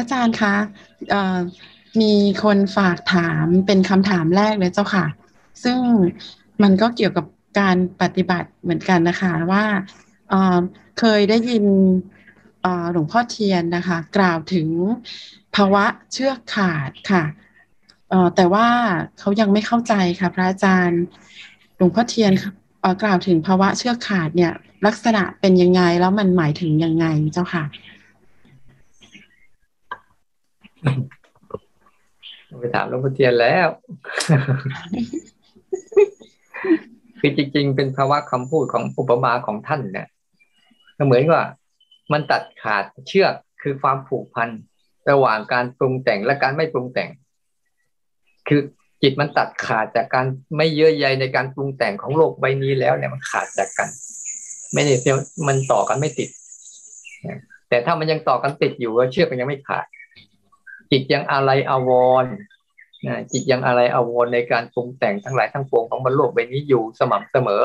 ระอาจารย์คะมีคนฝากถามเป็นคำถามแรกเลยเจ้าค่ะ ซึ่งมันก็เกี่ยวกับการปฏิบัติเหมือนกันนะคะว่าเคยได้ยินหลวงพ่อเทียนนะคะ กล่าวถึงภาวะเชือกขาดค่ะแต่ว่าเขายังไม่เข้าใจค่ะ พระอาจารย์หลวงพ่อเทียนกล่าวถึงภาวะเชือกขาดเนี่ย ลักษณะเป็นยังไงแล้วมันหมายถึงยังไงเจ้าค่ะ ไปถามหลวงพ่อเทียนแล้ว คือจริง ๆ เป็นภาวะคำพูดของอุปมาของท่านเนี่ยเหมือนว่า มันตัดขาดเชือกคือความผูกพันระหว่างการปรุงแต่งและการไม่ปรุงแต่ง คือจิตมันตัดขาดจากการไม่เยื่อใยในการปรุงแต่งของโลกใบนี้แล้วเนี่ยมันขาดจากกัน ไม่ได้มันต่อกันไม่ติด แต่ถ้ามันยังต่อกันติดอยู่เชือกมันยังไม่ขาด จิตยังอะไรอาวรนะจิตยังอะไรอาวรในการปรุงแต่งทั้งหลายทั้งปวงของบนโลกใบนี้อยู่สม่ำเสมอ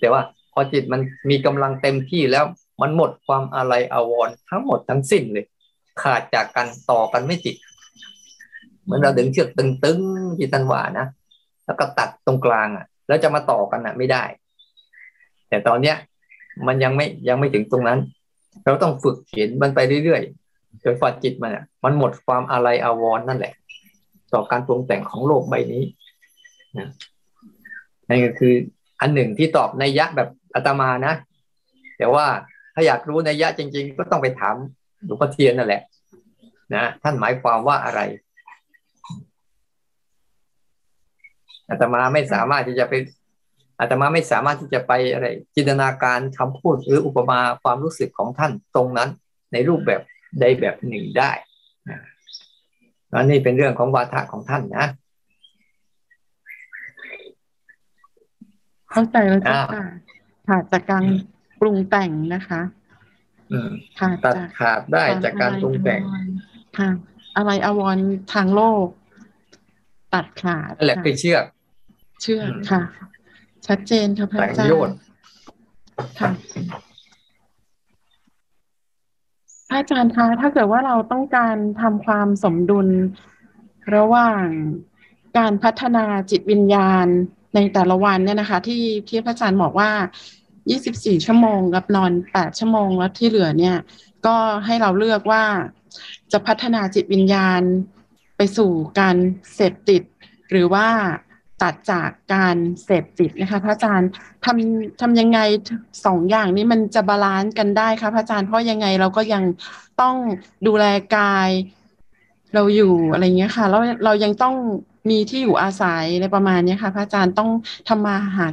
แต่ว่าพอจิตมันมีกำลังเต็มที่แล้วมันหมดความอะไรอาวรทั้งหมดทั้งสิ้นเลย ขาดจากกันต่อกันไม่ติด เหมือนเราดึงเชือกตึงๆที่ตันว่านะแล้วก็ตัดตรงกลางอะ แล้วจะมาต่อกันอะไม่ได้ แต่ตอนเนี้ยมันยังไม่ยังไม่ถึงตรงนั้น เราต้องฝึกเห็นมันไปเรื่อย จนฝัดจิตมันอะมันหมดความอะไรอาวรนั่นแหละ ต่อการปรุงแต่งของโลกใบนี้นะนั่นก็คือ อันหนึ่งที่ตอบในยะแบบอาตมานะ แต่ว่าถ้าอยากรู้ในยะจริง ๆ ก็ต้องไปถามหลวงพ่อเทียนนั่นแหละ นะท่านหมายความว่าอะไรอาตมาไม่สามารถที่จะไปอาตมาไม่สามารถที่จะไปอะไรจินตนาการคำพูดหรืออุปมาความรู้สึกของท่านตรงนั้น ในรูปแบบ ใดแบบหนึ่งได้นะนี่เป็นเรื่องของวาทะของท่านนะ เข้าใจแล้วจ้ะขาดจากการปรุงแต่งนะคะขาดจากขาดได้จากการปรุงแต่งค่ะอะไรอวรทางโลก ตัดขาดนั่นแหละคือเชือก เชื่อค่ะ ชัดเจนค่ะพระอาจารย์ค่ะพระ อาจารย์คะถ้าเกิดว่าเราต้องการทำความสมดุลระหว่างการพัฒนาจิตวิญญาณในแต่ละวันเนี่ยนะคะ ที่ที่พระอาจารย์บอกว่า 24 ชั่วโมงกับนอน 8 ชั่วโมงแล้วที่เหลือเนี่ย ก็ให้เราเลือกว่าจะพัฒนาจิตวิญญาณไปสู่การเสพติด หรือว่า ตัดจากการเสพติดนะคะพระอาจารย์ทำทำยังไงสองอย่างนี้มันจะ balance กันได้คะพระอาจารย์เพราะยังไงเราก็ยังต้องดูแลกายเราอยู่อะไรเงี้ยค่ะแล้วเรายังต้องมีที่อยู่อาศัยในประมาณนี้ค่ะ พระอาจารย์ต้องทำมาหา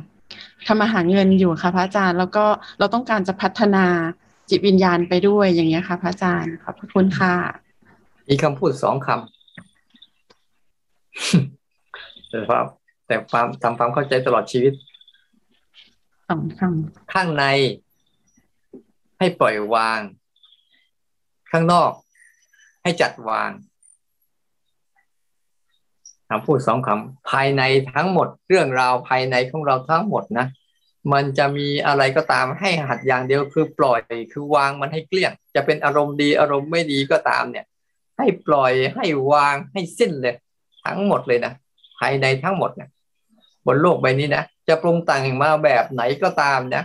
ทำมาหาเงินอยู่ค่ะ พระอาจารย์แล้วก็เราต้องการจะพัฒนาจิตวิญญาณไปด้วยอย่างเงี้ยค่ะ พระอาจารย์ขอบคุณค่ะมีคำพูดสองคำแต่ว่า แต่ความทำความเข้าใจตลอดชีวิตสองคำข้างใน ให้ปล่อยวาง ข้างนอก ให้จัดวางคำพูดสองคำภายในทั้งหมด เรื่องราวภายในของเราทั้งหมดนะมันจะมีอะไรก็ตามให้หัดอย่างเดียวคือปล่อยคือวางมันให้เกลี้ยง จะเป็นอารมณ์ดีอารมณ์ไม่ดีก็ตามเนี่ย ให้ปล่อยให้วางให้สิ้นเลย ทั้งหมดเลยนะ ภายในทั้งหมดเนี่ยบนโลกใบนี้นะจะปรุงแต่งมาแบบไหนก็ตามนะ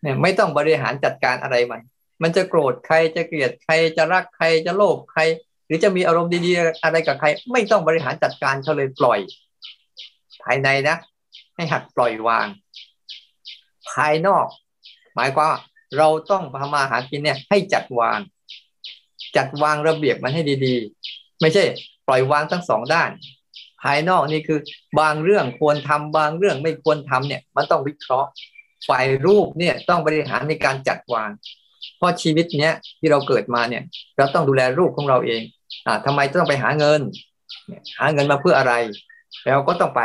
เนี่ยไม่ต้องบริหารจัดการอะไรมัน มันจะโกรธใครจะเกลียดใครจะรักใครจะโลภใคร หรือจะมีอารมณ์ดีๆอะไรกับใคร ไม่ต้องบริหารจัดการเขาเลยปล่อย ภายในนะ ให้หัดปล่อยวาง ภายนอก หมายความเราต้องพามาหากินเนี่ย ให้จัดวาง จัดวางระเบียบมันให้ดีๆ ไม่ใช่ ปล่อยวางทั้งสองด้าน ภายนอกนี่คือบางเรื่องควรทำบางเรื่องไม่ควรทำเนี่ย มันต้องวิเคราะห์ ฝ่ายรูปเนี่ยต้องบริหารในการจัดวาง เพราะชีวิตเนี้ยที่เราเกิดมาเนี่ย เราต้องดูแลรูปของเราเองอ่าทำไมต้องไปหาเงิน หาเงินมาเพื่ออะไรเราก็ต้องไป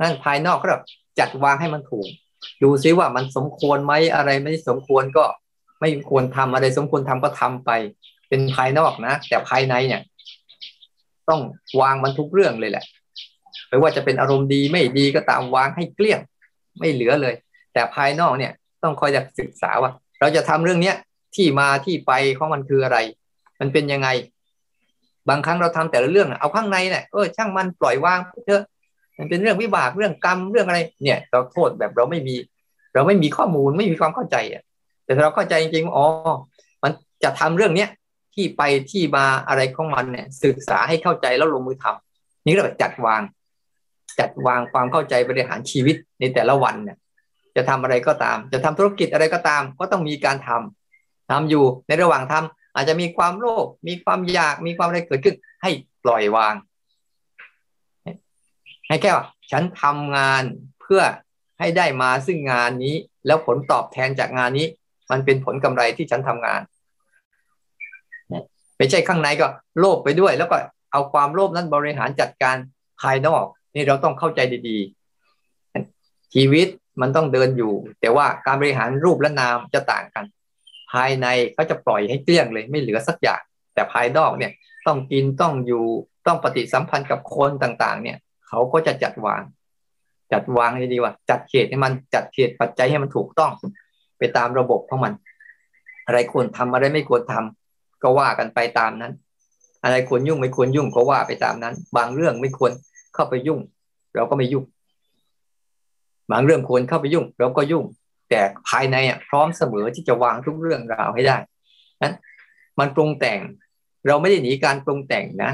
นั่นภายนอกก็แบบจัดวางให้มันถูก ดูซิว่ามันสมควรไหมอะไรไม่สมควรก็ไม่ควรทำอะไรสมควรทำก็ทำไป เป็นภายนอกนะ แต่ภายในเนี่ย ต้องวางมันทุกเรื่องเลยแหละ ไม่ว่าจะเป็นอารมณ์ดีไม่ดีก็ตามวางให้เกลี้ยง ไม่เหลือเลย แต่ภายนอกเนี่ยต้องคอยจะศึกษาว่า เราจะทำเรื่องเนี้ยที่มาที่ไปของมันคืออะไร มันเป็นยังไง บางครั้งเราทำแต่ละเรื่องเอาข้างในเนี่ยเออช่างมันปล่อยวางเถอะมันเป็นเรื่องวิบากเรื่องกรรมเรื่องอะไร เนี่ย เราโทษแบบเราไม่มี เราไม่มีข้อมูลไม่มีความเข้าใจอะ แต่เราเข้าใจจริงๆอ๋อมันจะทำเรื่องเนี้ยที่ไปที่มาอะไรของมันเนี่ย ศึกษาให้เข้าใจแล้วลงมือทำนี่ก็แบบจัดวาง จัดวางความเข้าใจบริหารชีวิตในแต่ละวันเนี่ย จะทำอะไรก็ตาม จะทำธุรกิจอะไรก็ตาม ก็ต้องมีการทำทำอยู่ในระหว่างทำอาจจะมีความโลภมีความอยากมีความอะไรเกิดขึ้น ให้ปล่อยวาง ให้แค่ว่าฉันทำงานเพื่อให้ได้มาซึ่งงานนี้ แล้วผลตอบแทนจากงานนี้ มันเป็นผลกำไรที่ฉันทำงานไม่ใช่ข้างในก็โลภไปด้วย แล้วก็เอาความโลภนั้นบริหารจัดการภายนอก นี่เราต้องเข้าใจดีๆ ชีวิตมันต้องเดินอยู่ แต่ว่าการบริหารรูปและนามจะต่างกัน ภายในก็จะปล่อยให้เกลี้ยงเลย ไม่เหลือสักอย่าง แต่ภายนอกเนี่ยต้องกินต้องอยู่ต้องปฏิสัมพันธ์กับคนต่างๆ เนี่ยเขาก็จะจัดวาง จัดวางให้ดีว่า จัดเขตให้มันจัดเขตปัจจัยให้มันถูกต้อง ไปตามระบบของมัน อะไรควรทำอะไรไม่ควรทำก็ว่ากันไปตามนั้น อะไรควรยุ่งไม่ควรยุ่งก็ว่าไปตามนั้น บางเรื่องไม่ควร เข้าไปยุ่ง เราก็ไม่ยุ่งบางเรื่องควรเข้าไปยุ่ง เราก็ยุ่ง แต่ภายในอะพร้อมเสมอที่จะวางทุกเรื่องราวให้ได้นั้นมันปรุงแต่ง เราไม่ได้หนีการปรุงแต่งนะ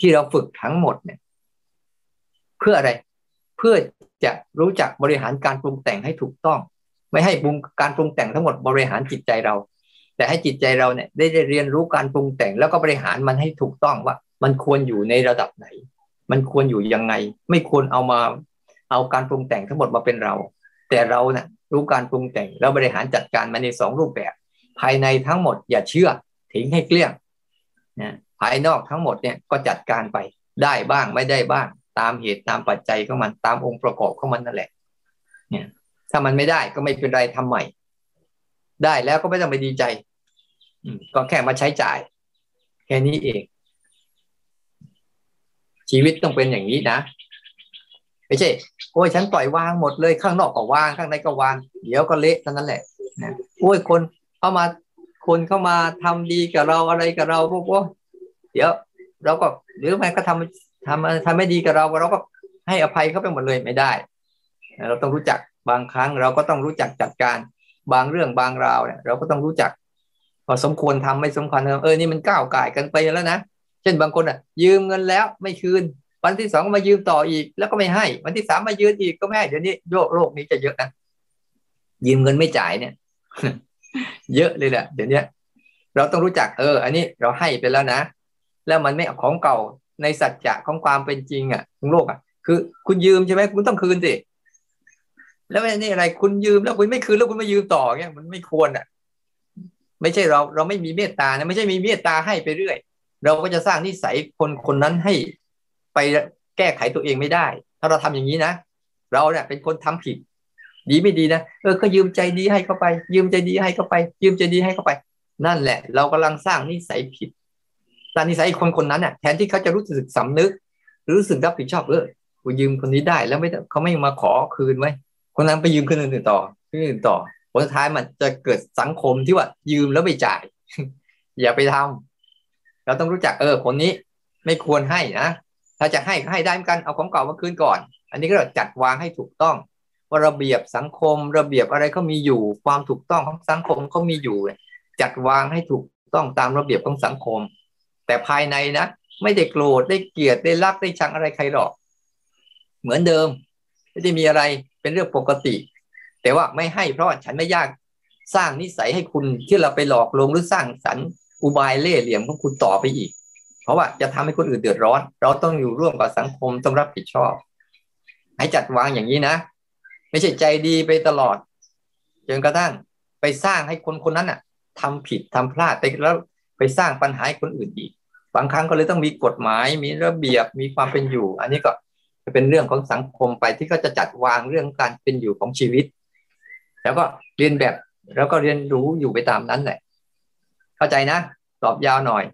ที่เราฝึกทั้งหมดเนี่ย เพื่ออะไร เพื่อจะรู้จักบริหารการปรุงแต่งให้ถูกต้อง ไม่ให้ปรุงการปรุงแต่งทั้งหมดบริหารจิตใจเรา แต่ให้จิตใจเราเนี่ยได้เรียนรู้การปรุงแต่งแล้วก็บริหารมันให้ถูกต้องว่า มันควรอยู่ในระดับไหน มันควรอยู่ยังไง ไม่ควรเอามาเอาการปรุงแต่งทั้งหมดมาเป็นเรา แต่เราเนะ่ยรู้การปรุงแต่งแล้วบริหารจัดการมาในสองรูปแบบ ภายในทั้งหมดอย่าเชื่อทิ้งให้เกลี้ยงนะภายนอกทั้งหมดเนี่ยก็จัดการไปได้บ้างไม่ได้บ้าง ตามเหตุตามปัจจัยของมันตามองค์ประกอบของมันนั่นแหละเนี่ยถ้ามันไม่ได้ก็ไม่เป็นไรทำใหม่ ได้แล้วก็ไม่ต้องไปดีใจก็แค่มาใช้จ่าย แค่นี้เอง ชีวิตต้องเป็นอย่างนี้นะไม่ใช่ โอ้ยฉันปล่อยวางหมดเลยข้างนอกก็วางข้างในก็วางเดี๋ยวก็เละเท่านั้นแหละนะโอ้ยคนเข้ามาคนเข้ามาทำดีกับเราอะไรกับเราพวกเดี๋ยว เราก็หรือไม่ก็ทำทำทำไม่ดีกับเราเราก็ให้อภัยเขาไปหมดเลยไม่ได้ เราต้องรู้จักบางครั้งเราก็ต้องรู้จักจัดการบางเรื่องบางราวเนี่ยเราก็ต้องรู้จักพอสมควรทำไม่สมควรทำเออนี่มันก้าวไก่กันไปแล้วนะ เช่นบางคนอะ ยืมเงินแล้วไม่คืน วันที่สองมายืมต่ออีก แล้วก็ไม่ให้ วันที่สามมายืมอีกก็ไม่ให้เดี๋ยวนี้โยกโลกนี้จะเยอะนะยืมเงินไม่จ่ายเนี่ย เยอะเลยแหละเดี๋ยวนี้เราต้องรู้จักเออ อันนี้เราให้ไปแล้วนะ แล้วมันไม่ของเก่าในสัจจะของความเป็นจริงอะของโลกอะ คือ คุณยืมใช่ไหมคุณต้องคืนสิแล้วนี่อะไรคุณยืมแล้วคุณไม่คืนแล้วคุณมายืมต่อเงี้ยมันไม่ควรอะ ไม่ใช่เราเราไม่มีเมตตานะไม่ใช่มีเมตตาให้ไปเรื่อย เราก็จะสร้างนิสัยคนคนนั้นให้ไปแก้ไขตัวเองไม่ได้ ถ้าเราทำอย่างนี้นะเราเนี่ยเป็นคนทำผิด ดีไม่ดีนะเออก็ยืมใจดีให้เข้าไป ยืมใจดีให้เข้าไป ยืมใจดีให้เข้าไป นั่นแหละ เรากำลังสร้างนิสัยผิดตานิสัยคนคนนั้นเนี่ยแทนที่เขาจะรู้สึกสำนึก รู้สึกรับผิดชอบเออกูยืมคนนี้ได้แล้วไม่เขาไม่มาขอคืนไว้คนนั้นไปยืมคนอื่นต่อคนอื่นต่อผลท้ายมันจะเกิดสังคมที่ว่ายืมแล้วไม่จ่าย อย่าไปทำ เราต้องรู้จักเออคนนี้ไม่ควรให้นะถ้าจะให้ก็ให้ได้เหมือนกันเอาของเก่ามาคืนก่อน อันนี้ก็จัดวางให้ถูกต้อง ว่าระเบียบสังคม ระเบียบอะไรเขามีอยู่ ความถูกต้องของสังคมเขามีอยู่ จัดวางให้ถูกต้องตามระเบียบของสังคม แต่ภายในนะไม่ได้โกรธได้เกลียดได้รักได้ชังอะไรใครหรอก เหมือนเดิม ไม่ได้มีอะไรเป็นเรื่องปกติ แต่ว่าไม่ให้เพราะฉันไม่ยากสร้างนิสัยให้คุณที่เราไปหลอกลวงหรือสร้างสรรค์ อุบายเล่ห์เหลี่ยมของคุณต่อไปอีก เพราะว่าจะทำให้คนอื่นเดือดร้อน เราต้องอยู่ร่วมกับสังคมต้องรับผิดชอบ ให้จัดวางอย่างนี้นะ ไม่ใช่ใจดีไปตลอดจนกระทั่งไปสร้างให้คนคนนั้นอะทำผิดทำพลาดแต่แล้วไปสร้างปัญหาให้คนอื่นอีก บางครั้งก็เลยต้องมีกฎหมาย มีระเบียบมีความเป็นอยู่ อันนี้ก็เป็นเรื่องของสังคมไปที่ก็จะจัดวางเรื่องการเป็นอยู่ของชีวิต แล้วก็เรียนแบบแล้วก็เรียนรู้อยู่ไปตามนั้นแหละ เข้าใจนะตอบยาวหน่อย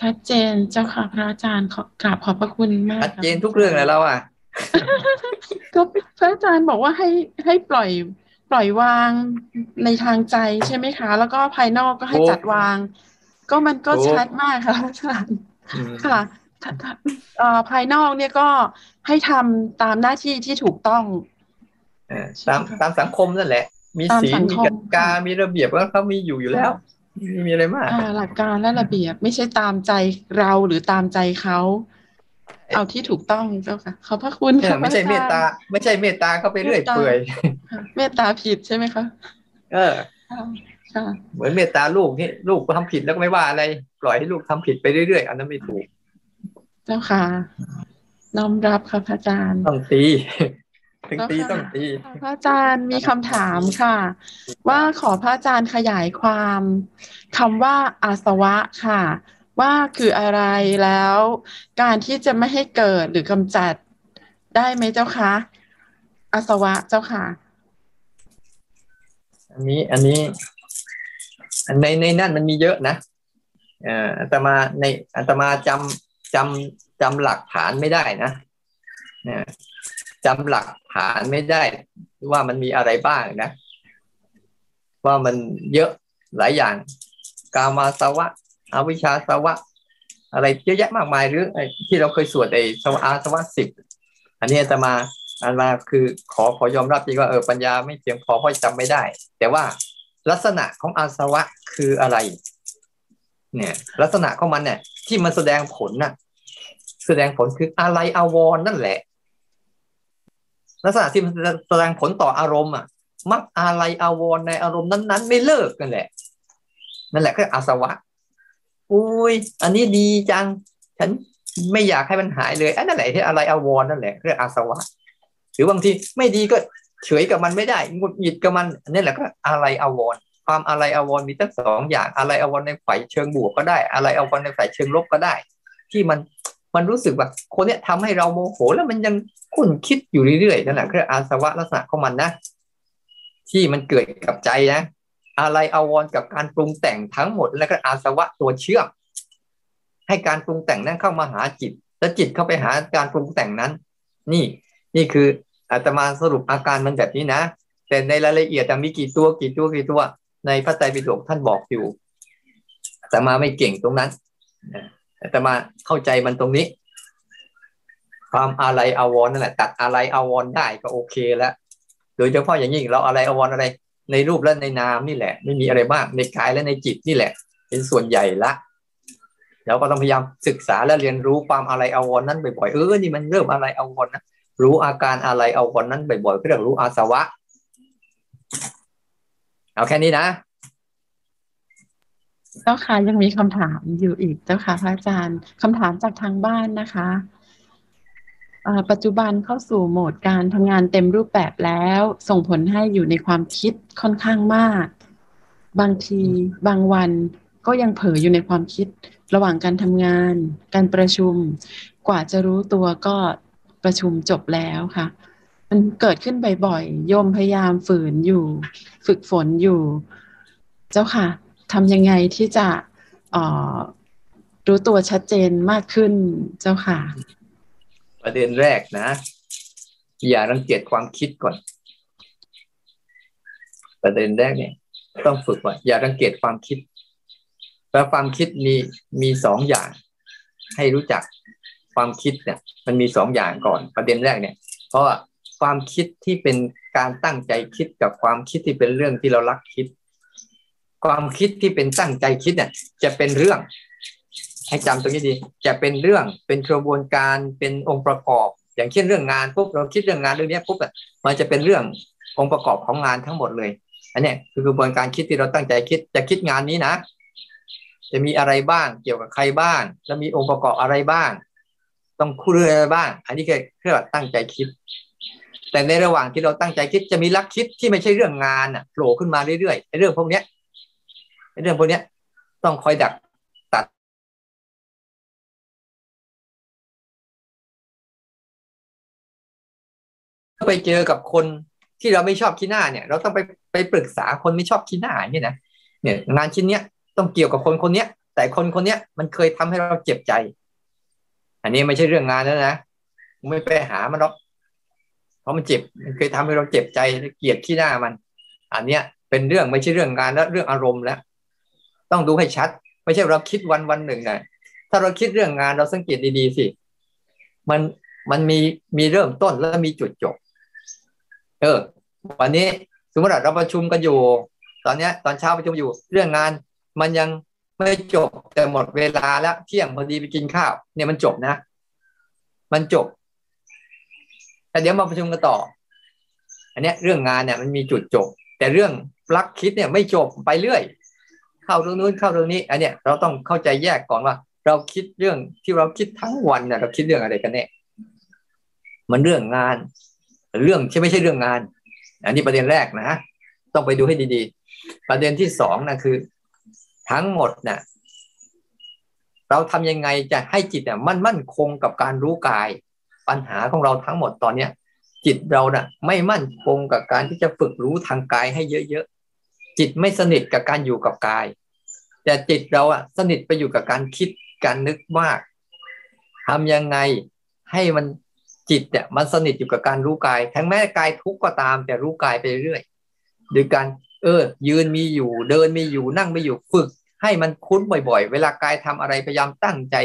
ชัดเจนเจ้าค่ะพระอาจารย์ขอกราบขอบพระคุณมากชัดเจนทุกเรื่องเลยแล้วอะก็พระอาจารย์บอกว่าให้ให้ปล่อยปล่อยวางในทางใจใช่ไหมคะ แล้วก็ภายนอกก็ให้จัดวาง ก็มันก็ชัดมากค่ะอาจารย์ค่ะภายนอกเนี่ยก็ให้ทำตามหน้าที่ที่ถูกต้องตามตามสังคมนั่นแหละ มีสีมีกติกามีระเบียบก็เขามีอยู่อยู่แล้วไม่มีอะไรมากหลักการและระเบียบไม่ใช่ตามใจเราหรือตามใจเขาเอาที่ถูกต้องเจ้าค่ะขอบพระคุณค่ะไม่ใช่เมตตา ไม่ใช่เมตตาเขาไปเรื่อยเปื่อยเมตตาผิดใช่ไหมคะเออเหมือนเมตตาลูกนี่ลูกทำผิดแล้วก็ไม่ว่าอะไร ปล่อยให้ลูกทำผิดไปเรื่อยๆอันนั้นไม่ถูก เจ้าค่ะน้อมรับค่ะพระอาจารย์ต้องตี ถึงตีต้องตีพระอาจารย์มีคำถามค่ะ ว่าขอพระอาจารย์ขยายความคำว่าอาสวะค่ะ ว่าคืออะไรแล้ว การที่จะไม่ให้เกิดหรือกำจัดได้ไหมเจ้าคะอาสวะเจ้าค่ะ อันนี้อันนี้ในในนั่นมันมีเยอะนะเอ่ออาตมาในอาตมาจำจำจำหลักฐานไม่ได้นะเนี่ย จำหลักฐานไม่ได้ว่ามันมีอะไรบ้างนะ ว่ามันเยอะหลายอย่าง กามาสวะอวิชาสวะ อะไรเยอะแยะมากมายหรือที่เราเคยสวดไอ้สวะอาสวะสิบอันนี้จะมาอันมาคือขอขอยอมรับจริงว่าเออปัญญาไม่เพียงพอเพราะจำไม่ได้ แต่ว่าลักษณะของอาสวะคืออะไร เนี่ย ลักษณะของมันเนี่ย ที่มันแสดงผลน่ะ แสดงผลคืออะไรอาวรนั่นแหละ ลักษณะที่มันแสดงผลต่ออารมณ์อะมักอะไรอาวรในอารมณ์นั้น ๆ ไม่เลิกกันแหละ นั่นแหละคืออาสวะอุ้ยอันนี้ดีจัง ฉันไม่อยากให้มันหายเลยอันนั่นแหละที่อะไรอาวรนั่นแหละเรียกอาสวะ หรือบางทีไม่ดีก็เฉยกับมันไม่ได้งุดหงิดกับมันนี่แหละก็อะไรอาวรความอะไรอาวรมีทั้งสองอย่างอะไรอาวรในฝ่ายเชิงบวกก็ได้ อะไรอาวรในฝ่ายเชิงลบก็ได้ ที่มัน มันรู้สึกแบบคนเนี้ยทำให้เราโมโห แล้วมันยังคุ้นคิดอยู่เรื่อยๆนั่นแหละคืออาสวะลักษณะของมันนะที่มันเกิดกับใจนะอะไรอาวรกับการปรุงแต่งทั้งหมด แล้วก็อาสวะตัวเชื่อมให้การปรุงแต่งนั้นเข้ามาหาจิต แล้วจิตเข้าไปหาการปรุงแต่งนั้น นี่ นี่คืออาตมาสรุปอาการมันแบบนี้นะแต่ในรายละเอียดมีกี่ตัวกี่ตัวกี่ตัว ในพระไตรปิฎกท่านบอกอยู่แต่มาไม่เก่งตรงนั้น แต่มาเข้าใจมันตรงนี้ ความอะไรอาวรนั่นแหละตัดอะไรอาวรได้ก็โอเคแล้วโดยเฉพาะอย่างยิ่งเราอะไรอาวรอะไร ในรูปและในนามนี่แหละ ไม่มีอะไรมากในกายและในจิตนี่แหละ เป็นส่วนใหญ่ละเราก็ต้องพยายามศึกษาและเรียนรู้ความอะไรอาวรนั้นบ่อยๆเออนี่มันเริ่มอะไรอาวรนะรู้อาการอะไรอาวรนั้นบ่อยๆเรียกรู้อาสวะ เอาแค่นี้นะ เจ้าค่ะยังมีคำถามอยู่อีกเจ้าค่ะพระอาจารย์คำถามจากทางบ้านนะคะปัจจุบันเข้าสู่โหมดการทำงานเต็มรูปแบบแล้ว ส่งผลให้อยู่ในความคิดค่อนข้างมาก บางทีบางวันก็ยังเผลออยู่ในความคิด ระหว่างการทำงาน การประชุม กว่าจะรู้ตัวก็ประชุมจบแล้วค่ะ มันเกิดขึ้นบ่อยๆโยมพยายามฝืนอยู่ ฝึกฝนอยู่ เจ้าค่ะ ทำยังไงที่จะรู้ตัวชัดเจนมากขึ้นเจ้าค่ะ ประเด็นแรกนะ อย่ารังเกียจความคิดก่อน ประเด็นแรกเนี่ย ต้องฝึกว่าอย่ารังเกียจความคิดแล้ความคิดมีมีสองอย่าง ให้รู้จักความคิดเนี่ย มันมีสองอย่างก่อน ประเด็นแรกเนี่ย เพราะว่าความคิดที่เป็นการตั้งใจคิดกับความคิดที่เป็นเรื่องที่เรารักคิด ความคิดที่เป็นตั้งใจคิดเนี่ย จะเป็นเรื่อง ให้จำตรงนี้ดี จะเป็นเรื่องเป็นกระบวนการเป็นองค์ประกอบ อย่างเช่นเรื่องงานปุ๊บเราคิดเรื่องงานเรื่องนี้ปุ๊บมันจะเป็นเรื่ององค์ประกอบของงานทั้งหมดเลย อันนี้คือกระบวนการคิดที่เราตั้งใจคิดจะคิดงานนี้นะ จะมีอะไรบ้างเกี่ยวกับใครบ้าง แล้วมีองค์ประกอบอะไรบ้าง ต้องคุยอะไรบ้าง อันนี้คือเรื่อตั้งใจคิด แต่ในระหว่างที่เราตั้งใจคิดจะมีลักคิดที่ไม่ใช่เรื่องงานอะโผล่ขึ้นมาเรื่อยๆเรื่องพวกเนี้ย เรื่องพวกนี้ต้องคอยดักตัดไปเจอกับคนที่เราไม่ชอบขี้หน้าเนี่ย เราต้องไปไปปรึกษาคนไม่ชอบขี้หน้าเนี่ยนะเนี่ยงานชิ้นเนี้ยต้องเกี่ยวกับคนคนเนี้ย แต่คนคนเนี้ยมันเคยทำให้เราเจ็บใจ อันนี้ไม่ใช่เรื่องงานแล้วนะไม่ไปหามันหรอกเพราะมันเจ็บมันเคยทำให้เราเจ็บใจเกลียดขี้หน้ามัน อันเนี้ยเป็นเรื่องไม่ใช่เรื่องงานแล้วเรื่องอารมณ์แล้ว ต้องดูให้ชัด ไม่ใช่เราคิดวันวันหนึ่งนะถ้าเราคิดเรื่องงานเราสังเกตดีๆสิ มันมันมีมีเริ่มต้นแล้วมีจุดจบ เออ วันนี้สมมติเราประชุมกันอยู่ ตอนเนี้ย ตอนเช้าประชุมอยู่ เรื่องงานมันยังไม่จบแต่หมดเวลาแล้วเที่ยงพอดีไปกินข้าว เนี่ยมันจบนะ มันจบแต่เดี๋ยวมาประชุมกันต่อ อันเนี้ยเรื่องงานเนี่ยมันมีจุดจบ แต่เรื่องรักคิดเนี่ยไม่จบไปเรื่อย เข้าเรื่องนู้นเข้าเรื่องนี้ อันเนี้ยเราต้องเข้าใจแยกก่อนว่า เราคิดเรื่องที่เราคิดทั้งวันเนี่ยเราคิดเรื่องอะไรกันแน่มันเรื่องงาน เรื่องที่ไม่ใช่เรื่องงาน อันนี้ประเด็นแรกนะต้องไปดูให้ดีๆ ประเด็นที่สองนะคือ ทั้งหมดนะ่ะเราทำยังไงจะให้จิตเนี่ยมันมั่นคงกับการรู้กาย ปัญหาของเราทั้งหมดตอนเนี้ย จิตเรานะ่ะ ไม่มั่นคงกับการที่จะฝึกรู้ทางกายให้เยอะๆจิตไม่สนิทกับการอยู่กับกาย แต่จิตเราอะสนิทไปอยู่กับการคิดการนึกมากทำยังไงให้มันจิตเนี่ยมันสนิทอยู่กับการรู้กาย ทั้งแม้กายทุกข์ก็ตาม แต่รู้กายไปเรื่อยโดยการเออ ยืนมีอยู่เดินมีอยู่นั่งมีอยู่ฝึก ให้มันคุ้นบ่อย ๆ เวลากายทำอะไรพยายามตั้งใจ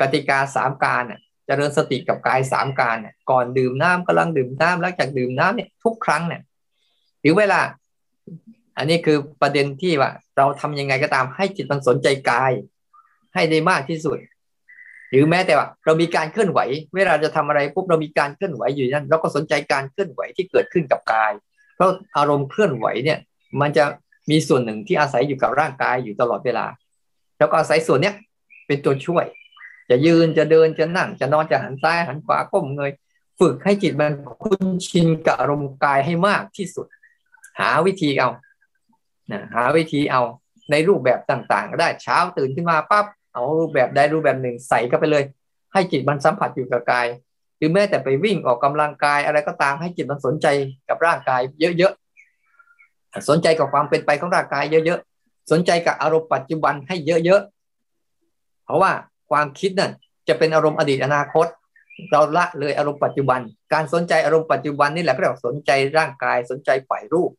กติกาสามการเจริญสติกับกายสามการก่อนดื่มน้ำกำลังดื่มน้ำหลังจากดื่มน้ำเนี่ยทุกครั้งเนี่ยหรือเวลา อันนี้คือประเด็นที่ว่า เราทำยังไงก็ตามให้จิตมันสนใจกาย ให้ได้มากที่สุด หรือแม้แต่ว่า เรามีการเคลื่อนไหว เวลาจะทำอะไรปุ๊บเรามีการเคลื่อนไหวอยู่นั่นเราก็สนใจการเคลื่อนไหวที่เกิดขึ้นกับกาย เพราะอารมณ์เคลื่อนไหวเนี่ย มันจะมีส่วนหนึ่งที่อาศัยอยู่กับร่างกายอยู่ตลอดเวลา แล้วก็อาศัยส่วนเนี้ยเป็นตัวช่วย จะยืนจะเดินจะนั่ง จะนอนจะหันซ้ายหันขวาก้มเงยฝึกให้จิตมันคุ้นชินกับอารมณ์กายให้มากที่สุด หาวิธีเอา นะหาวิธีเอาในรูปแบบต่างๆ ก็ได้เช้าตื่นขึ้นมาปั๊บเอารูปแบบใดรูปแบบหนึ่งใส่เข้าไปเลย ให้จิตมันสัมผัสอยู่กับกาย หรือแม้แต่ไปวิ่งออกกำลังกายอะไรก็ตามให้จิตมันสนใจกับร่างกายเยอะๆสนใจกับความเป็นไปของร่างกายเยอะๆสนใจกับอารมณ์ปัจจุบันให้เยอะๆเพราะว่าความคิดนั่นจะเป็นอารมณ์อดีตอนาคต เราละเลยอารมณ์ปัจจุบัน การสนใจอารมณ์ปัจจุบันนี่แหละก็เรียกสนใจร่างกายสนใจฝ่ายรูป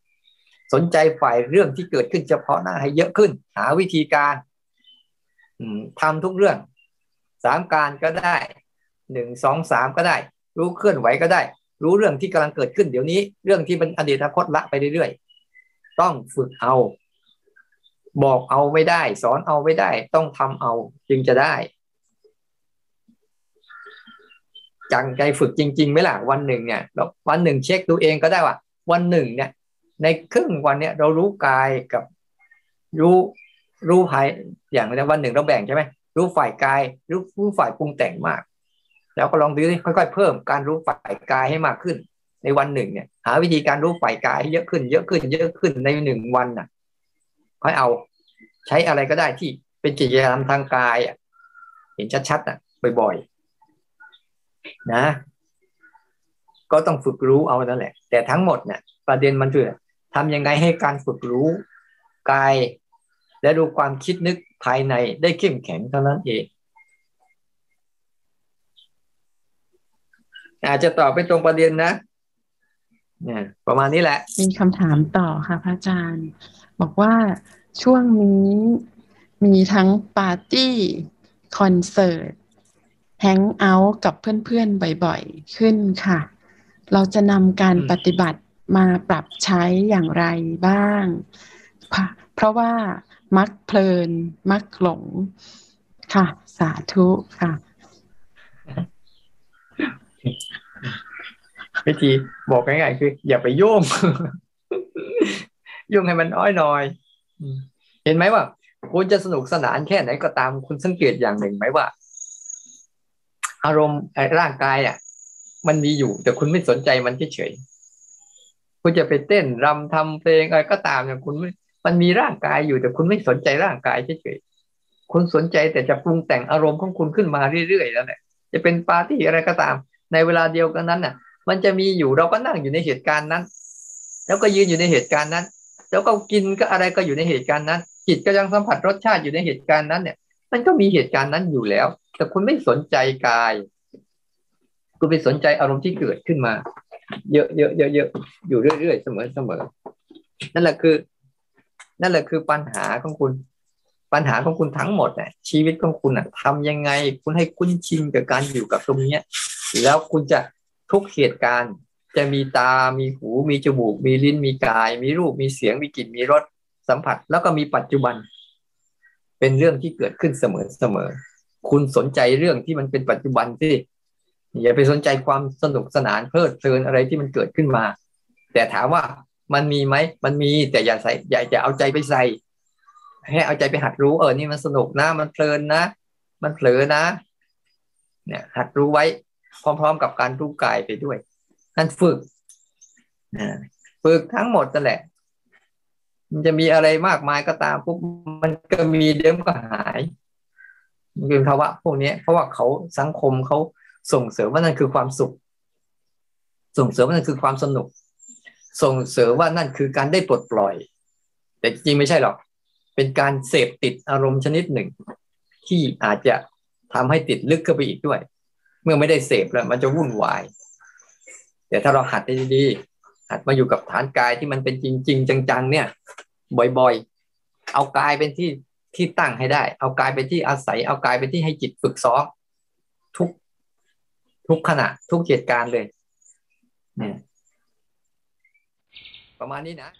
สนใจฝ่ายเรื่องที่เกิดขึ้นเฉพาะหน้าให้เยอะขึ้น หาวิธีการทำทุกเรื่องสามการก็ได้หนึ่งสองสามก็ได้ รู้เคลื่อนไหวก็ได้ รู้เรื่องที่กำลังเกิดขึ้นเดี๋ยวนี้ เรื่องที่เป็นอดีตอนาคตละไปเรื่อยๆต้องฝึกเอา บอกเอาไม่ได้ สอนเอาไม่ได้ ต้องทำเอาจึงจะได้จังใจฝึกจริงๆไหมล่ะวันหนึ่งเนี่ยวันหนึ่งเช็คตัวเองก็ได้ว่า วันหนึ่งเนี่ย ในครึ่งวันเนี่ยเรารู้กายกับรู้รู้ภายอย่างในวันหนึ่งเราแบ่งใช่ไหมรู้ฝ่ายกายรู้รู้ฝ่ายปรุงแต่งมาก แล้วก็ลองดูค่อยๆเพิ่มการรู้ฝ่ายกายให้มากขึ้น ในวันหนึ่งเนี่ย หาวิธีการรู้ฝ่ายกายให้เยอะขึ้น เยอะขึ้น เยอะขึ้นในหนึ่งวันน่ะ ค่อยเอา ใช้อะไรก็ได้ที่เป็นกิจกรรมทางกายอะเห็นชัดๆอะบ่อยๆนะ ก็ต้องฝึกรู้เอานั่นแหละ แต่ทั้งหมดเนี่ยประเด็นมันคือ ทำยังไงให้การฝึกรู้กาย และดูความคิดนึกภายในได้เข้มแข็งเท่านั้นเอง อาจจะตอบไปตรงประเด็นนะเนี่ยประมาณนี้แหละ มีคำถามต่อค่ะพระอาจารย์ บอกว่าช่วงนี้มีทั้งปาร์ตี้ คอนเสิร์ตแฮงเอาท์กับเพื่อนๆ บ่อยๆ ขึ้นค่ะ เราจะนำการปฏิบัติ มาปรับใช้อย่างไรบ้าง เพราะว่ามักเพลินมักหลงค่ะ สาธุค่ะวิธีบอกง่ายๆคือ อย่าไปโยงโยงให้มันน้อยหน่อย เห็นไหมว่า คุณจะสนุกสนานแค่ไหนก็ตามคุณสังเกตอย่างหนึ่งไหมว่า อารมณ์ร่างกายอะ มันมีอยู่แต่คุณไม่สนใจมันเฉยๆ คุณจะไปเต้นรำทำเพลงอะไรก็ตามเนี่ยคุณมันมีร่างกายอยู่แต่คุณไม่สนใจร่างกายเฉยๆคุณสนใจแต่จะปรุงแต่งอารมณ์ของคุณขึ้นมาเรื่อยๆแล้วแหละจะเป็นปาร์ตี้อะไรก็ตาม ในเวลาเดียวกันนั้นน่ะ มันจะมีอยู่เราก็นั่งอยู่ในเหตุการณ์นั้น แล้วก็ยืนอยู่ในเหตุการณ์นั้น แล้วก็กินก็อะไรก็อยู่ในเหตุการณ์นั้น จิตก็ยังสัมผัสรสชาติอยู่ในเหตุการณ์นั้นเนี่ย มันก็มีเหตุการณ์นั้นอยู่แล้ว แต่คุณไม่สนใจกาย คุณไปสนใจอารมณ์ที่เกิดขึ้นมา เยอะๆเยอะๆอยู่เรื่อยๆเสมอๆนั่นแหละคือ นั่นแหละคือปัญหาของคุณ ปัญหาของคุณทั้งหมดเนี่ยชีวิตของคุณอะทำยังไงคุณให้คุ้นชินกับการอยู่กับตรงเนี้ย แล้วคุณจะทุกเหตุการณ์จะมีตา มีหู มีจมูก มีลิ้น มีกาย มีรูป มีเสียง มีกลิ่น มีรส สัมผัส แล้วก็มีปัจจุบัน เป็นเรื่องที่เกิดขึ้นเสมอเสมอ คุณสนใจเรื่องที่มันเป็นปัจจุบันที่ อย่าไปสนใจความสนุกสนานเพลิดเพลินอะไรที่มันเกิดขึ้นมา แต่ถามว่ามันมีไหมมันมีแต่อย่าใส่อย่าจะเอาใจไปใส่ให้เอาใจไปหัดรู้เออนี่มันสนุกนะ มันเพลินนะ มันเผลอนะ เนี่ยหัดรู้ไว้ พร้อม ๆ กับการรู้กายไปด้วย นั่นฝึกฝึกทั้งหมดนั่นแหละ มันจะมีอะไรมากมายก็ตามปุ๊บมันก็มีเดี๋ยวก็หายมันเป็นภาวะพวกนี้เพราะว่าเขาสังคมเขา ส่งเสริมว่านั่นคือความสุข ส่งเสริมว่านั่นคือความสนุก ส่งเสริมว่านั่นคือการได้ปลดปล่อย แต่จริงไม่ใช่หรอก เป็นการเสพติดอารมณ์ชนิดหนึ่ง ที่อาจจะทำให้ติดลึกเข้าไปอีกด้วย เมื่อไม่ได้เสพแล้ว มันจะวุ่นวาย แต่ถ้าเราหัดได้ดีๆหัดมาอยู่กับฐานกายที่มันเป็นจริง ๆ จังๆ เนี่ย บ่อยๆ เอากายเป็นที่ที่ตั้งให้ได้ เอากายเป็นที่อาศัย เอากายเป็นที่ให้จิตฝึกซ้อม ทุกขณะ ทุกเหตุการณ์เลย เนี่ย ประมาณนี้นะ